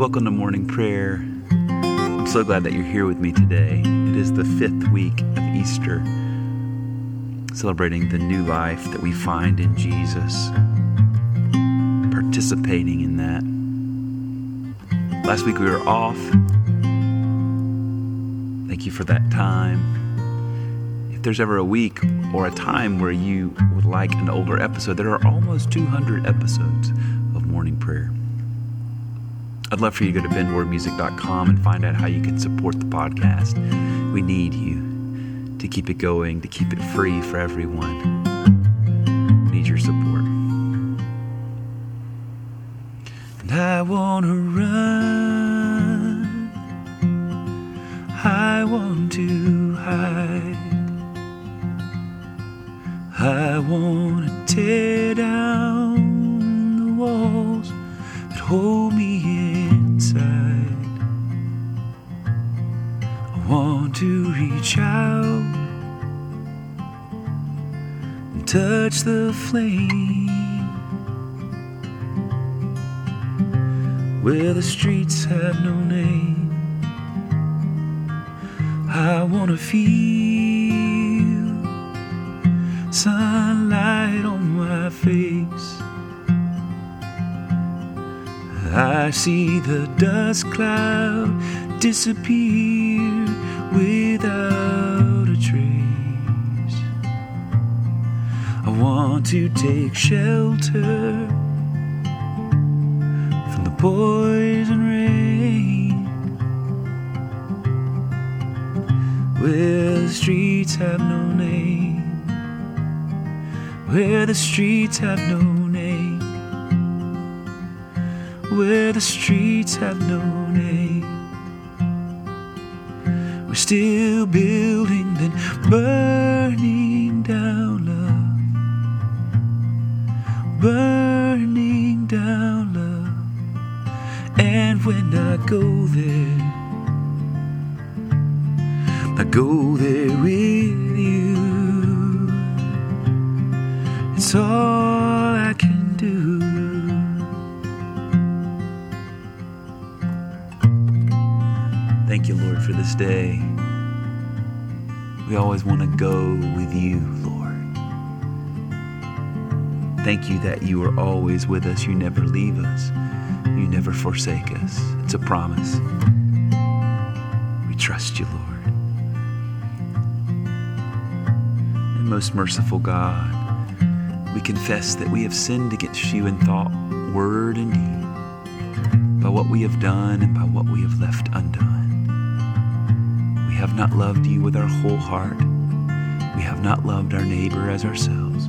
Welcome to morning prayer. I'm so glad that you're here with me today. It is the fifth week of Easter, celebrating the new life that we find in Jesus, participating in that. Last week we were off. Thank you for that time. If there's ever a week or a time where you would like an older episode, there are almost 200 episodes of morning prayer. I'd love for you to go to benwardmusic.com and find out how you can support the podcast. We need you to keep it going, to keep it free for everyone. We need your support. And I want to run. I want to hide. I want to tear down the walls that hold out and touch the flame where the streets have no name. I want to feel sunlight on my face. I see the dust cloud disappear without a trace. I want to take shelter from the poison rain where the streets have no name, where the streets have no name where the streets have no name. Still building, then burning down love, burning down love. And when I go there, I go there Thank you, Lord, for this day. We always want to go with you, Lord. Thank you that you are always with us. You never leave us, you never forsake us. It's a promise. We trust you, Lord. And most merciful God, we confess that we have sinned against you in thought, word, and deed, by what we have done and by what we have left undone. We have not loved you with our whole heart. We have not loved our neighbor as ourselves.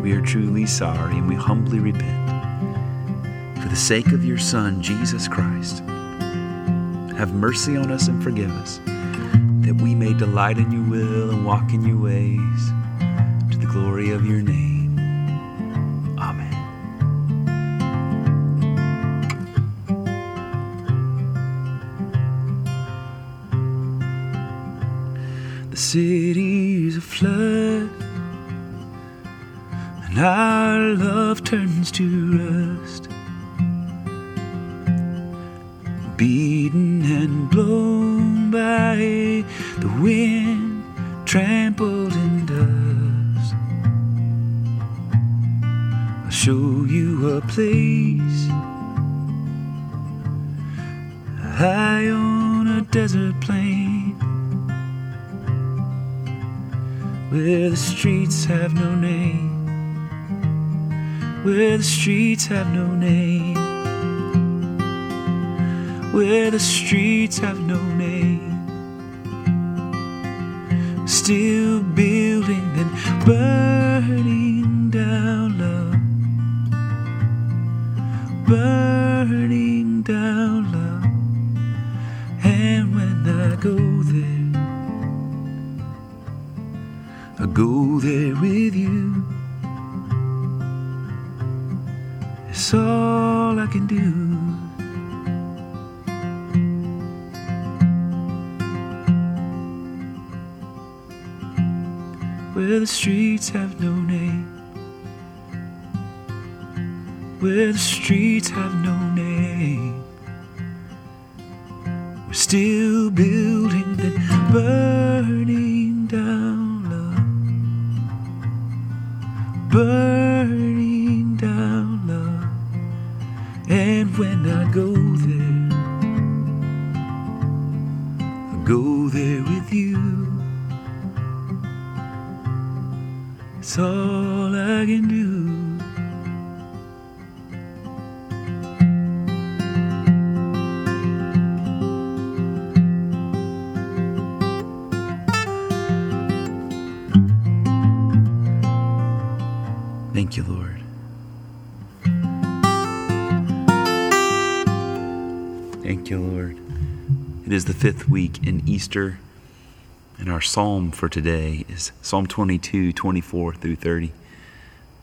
We are truly sorry and we humbly repent. For the sake of your Son, Jesus Christ, have mercy on us and forgive us, that we may delight in your will and walk in your ways to the glory of your name. City's aflood, and our love turns to rust. Beaten and blown by the wind, trampled in dust. I'll show you a place high on a desert plain where the streets have no name, where the streets have no name, where the streets have no name. Still building and burning down love, burning down love. And when I go there, I go there with you. It's all I can do. Where the streets have no name. Where the streets have no name. We're still building burning Burning down love. And when I go there, I go there with you. It's all I can do. Fifth week in Easter, and our psalm for today is Psalm 22, 24 through 30.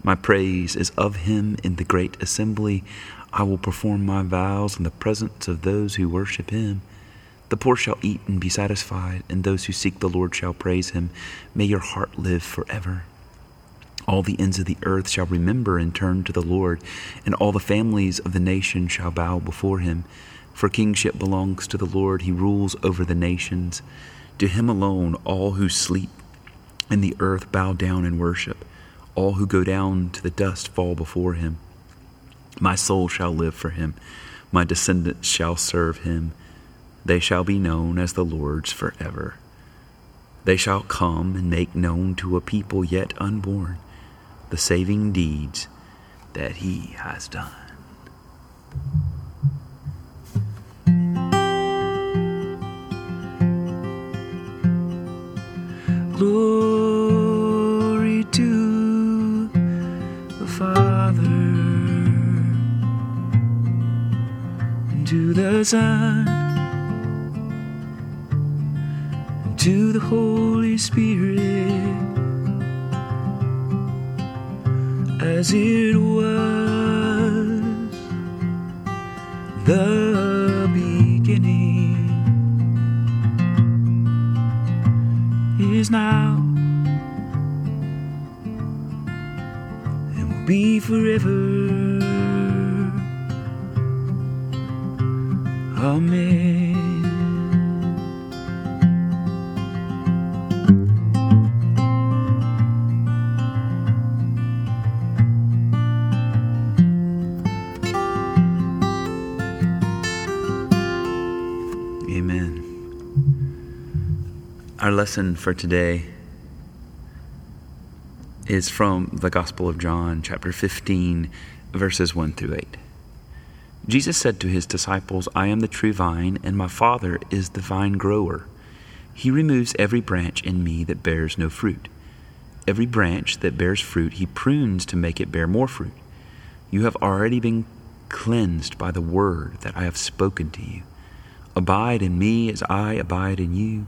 My praise is of him in the great assembly. I will perform my vows in the presence of those who worship him. The poor shall eat and be satisfied, and those who seek the Lord shall praise him. May your heart live forever. All the ends of the earth shall remember and turn to the Lord, and all the families of the nation shall bow before him. For kingship belongs to the Lord, he rules over the nations. To him alone all who sleep in the earth bow down and worship. All who go down to the dust fall before him. My soul shall live for him, my descendants shall serve him. They shall be known as the Lord's forever. They shall come and make known to a people yet unborn the saving deeds that he has done. Glory to the Father. And to the Son. And to the Holy Spirit. As it was the forever. Amen. Amen. Our lesson for today is from the Gospel of John, chapter 15, verses 1 through 8. Jesus said to his disciples, I am the true vine, and my Father is the vine grower. He removes every branch in me that bears no fruit. Every branch that bears fruit, he prunes to make it bear more fruit. You have already been cleansed by the word that I have spoken to you. Abide in me as I abide in you.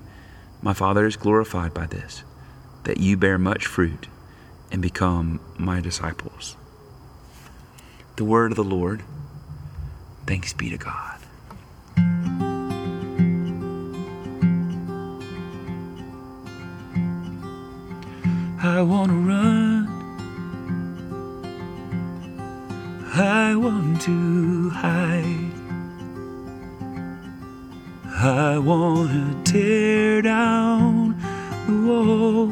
My Father is glorified by this, that you bear much fruit and become my disciples. The word of the Lord. Thanks be to God. I want to run. I want to hide. I want to tear down the walls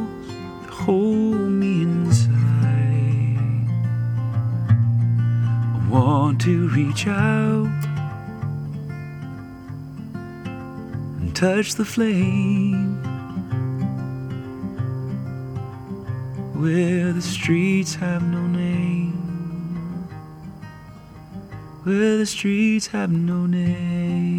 that hold me inside. I want to reach out and touch the flame where the streets have no name. Where the streets have no name.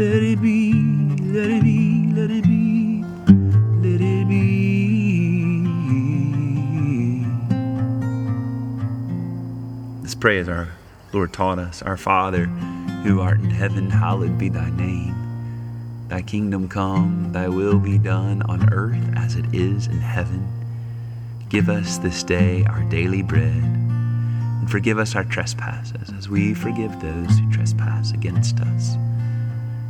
Let it be, let it be, let it be, let it be. Let's pray as our Lord taught us Our Father, who art in heaven, hallowed be thy name. Thy kingdom come, thy will be done on earth as it is in heaven. Give us this day our daily bread, and forgive us our trespasses as we forgive those who trespass against us.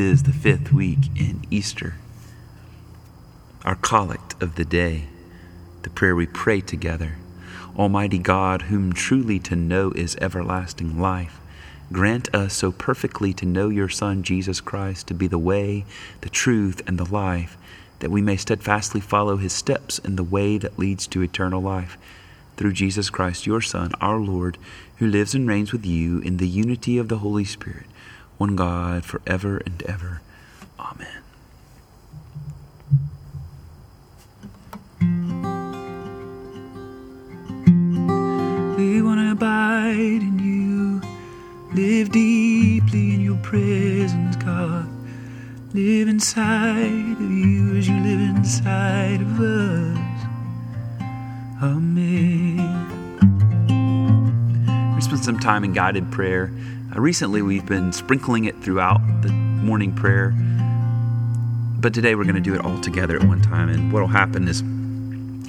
Is the fifth week in Easter. Our collect of the day, the prayer we pray together. Almighty God, whom truly to know is everlasting life, grant us so perfectly to know your Son, Jesus Christ, to be the way, the truth, and the life, that we may steadfastly follow his steps in the way that leads to eternal life. Through Jesus Christ, your Son, our Lord, who lives and reigns with you in the unity of the Holy Spirit, one God, forever and ever. Amen. We want to abide in you, live deeply in your presence, God. Live inside of you as you live inside of us. Amen. We spent some time in guided prayer. Uh, recently, we've been sprinkling it throughout the morning prayer, but today we're going to do it all together at one time. And what will happen is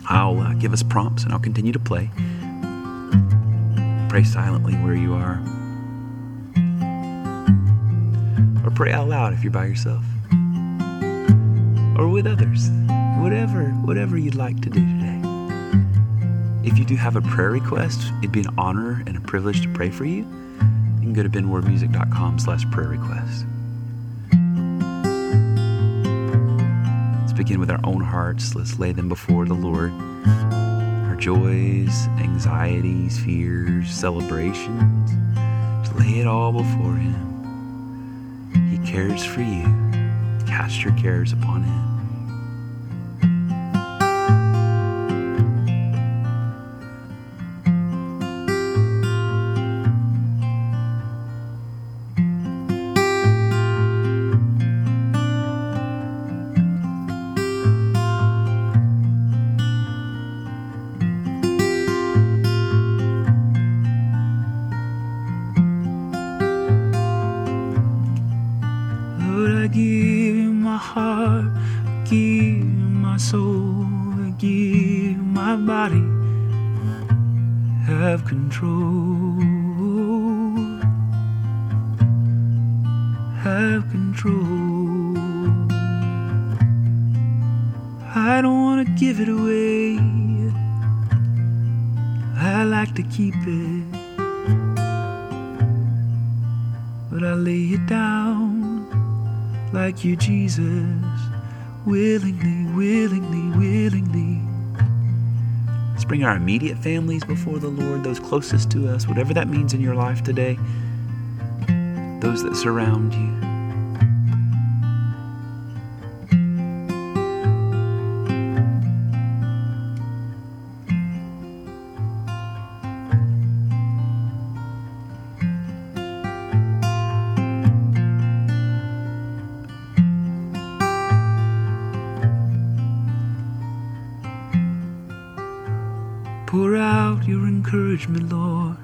I'll uh, give us prompts and I'll continue to play. Pray silently where you are. Or pray out loud if you're by yourself. Or with others. Whatever, whatever you'd like to do today. If you do have a prayer request, it'd be an honor and a privilege to pray for you. You can go to benwardmusic.com slash prayer request. Let's begin with our own hearts. Let's lay them before the Lord. Our joys, anxieties, fears, celebrations. Just lay it all before Him. He cares for you. Cast your cares upon Him. Give my soul, I give my body. Have control. Have control. I don't want to give it away. I like to keep it. But I lay it down like you, Jesus, willingly, willingly, willingly. Let's bring our immediate families before the Lord, those closest to us, whatever that means in your life today, those that surround you. Encouragement, Lord.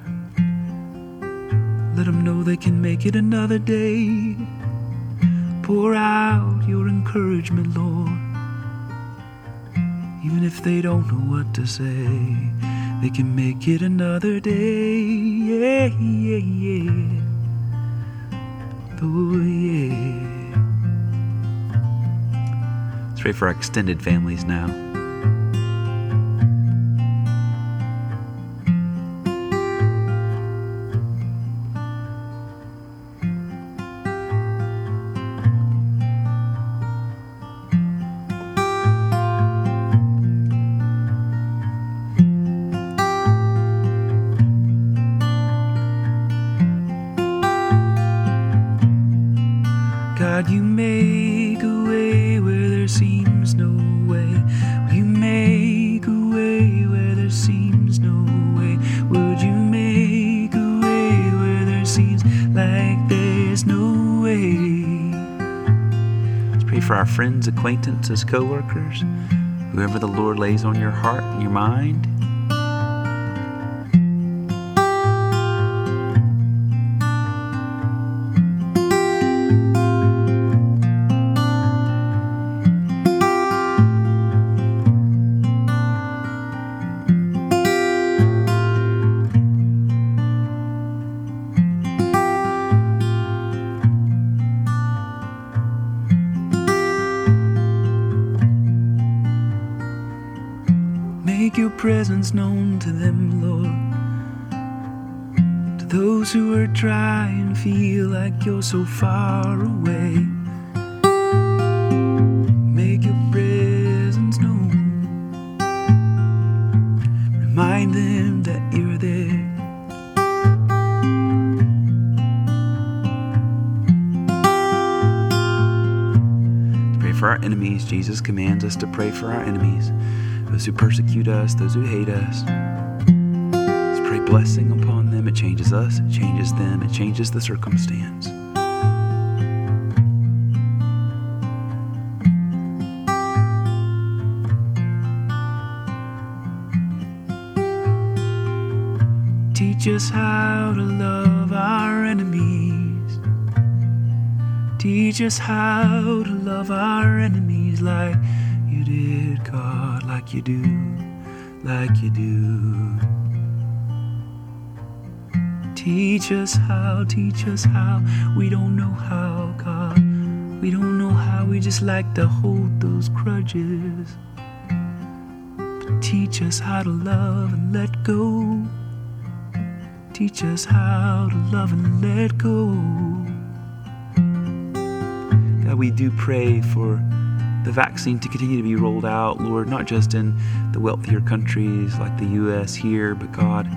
Let them know they can make it another day. Pour out your encouragement, Lord. Even if they don't know what to say, they can make it another day. Yeah, yeah, yeah. Oh, yeah. Let's pray for our extended families now. There seems no way. You make a way where there seems no way. Would you make a way where there seems like there's no way? Let's pray for our friends, acquaintances, co-workers, whoever the Lord lays on your heart and your mind. Presence known to them, Lord. To those who are trying, feel like you're so far away. Make your presence known. Remind them that you're there. Pray for our enemies, Jesus commands us to pray for our enemies those who persecute us, those who hate us. Let's pray blessing upon them. It changes us, it changes them, it changes the circumstance. Teach us how to love our enemies. Teach us how to love our enemies like God, like you do, like you do. Teach us how, teach us how. We don't know how, God. We don't know how. We just like to hold those grudges. But teach us how to love and let go. Teach us how to love and let go. God, we do pray for the vaccine to continue to be rolled out, Lord, not just in the wealthier countries like the U.S. here, but God,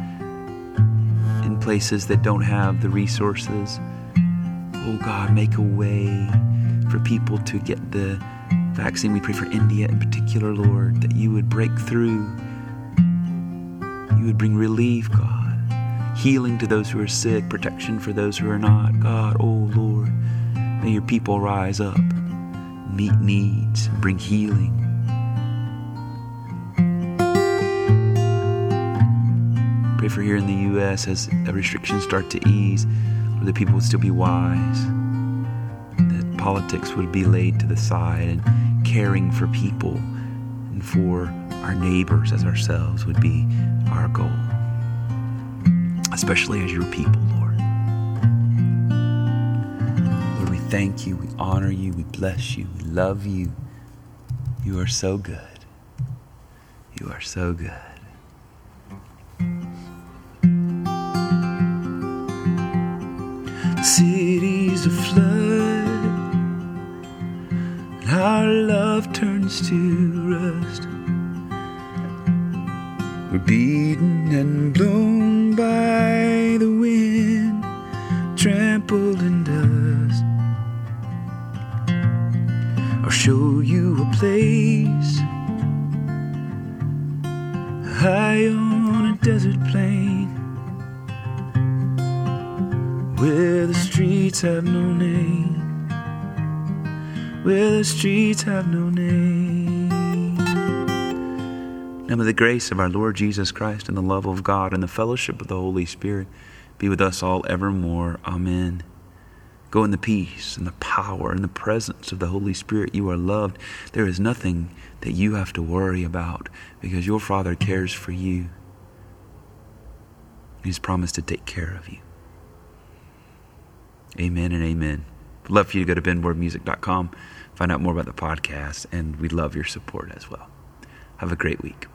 in places that don't have the resources. Oh God, make a way for people to get the vaccine. We pray for India in particular, Lord, that you would break through. You would bring relief, God. Healing to those who are sick, protection for those who are not. God, oh Lord, may your people rise up meet needs, bring healing. Pray for here in the U.S. as restrictions start to ease, the people would still be wise, that politics would be laid to the side, and caring for people and for our neighbors as ourselves would be our goal, especially as your people, thank you, we honor you, we bless you, we love you. You are so good. You are so good. The city's a flood, and our love turns to rust. We're beaten and blown place high on a desert plain where the streets have no name where the streets have no name. Now may the grace of our Lord Jesus Christ and the love of God and the fellowship of the Holy Spirit be with us all evermore. Amen. Go in the peace and the power and the presence of the Holy Spirit. You are loved. There is nothing that you have to worry about because your Father cares for you. He's promised to take care of you. Amen and amen. I'd love for you to go to benwardmusic.com, find out more about the podcast, and we love your support as well. Have a great week.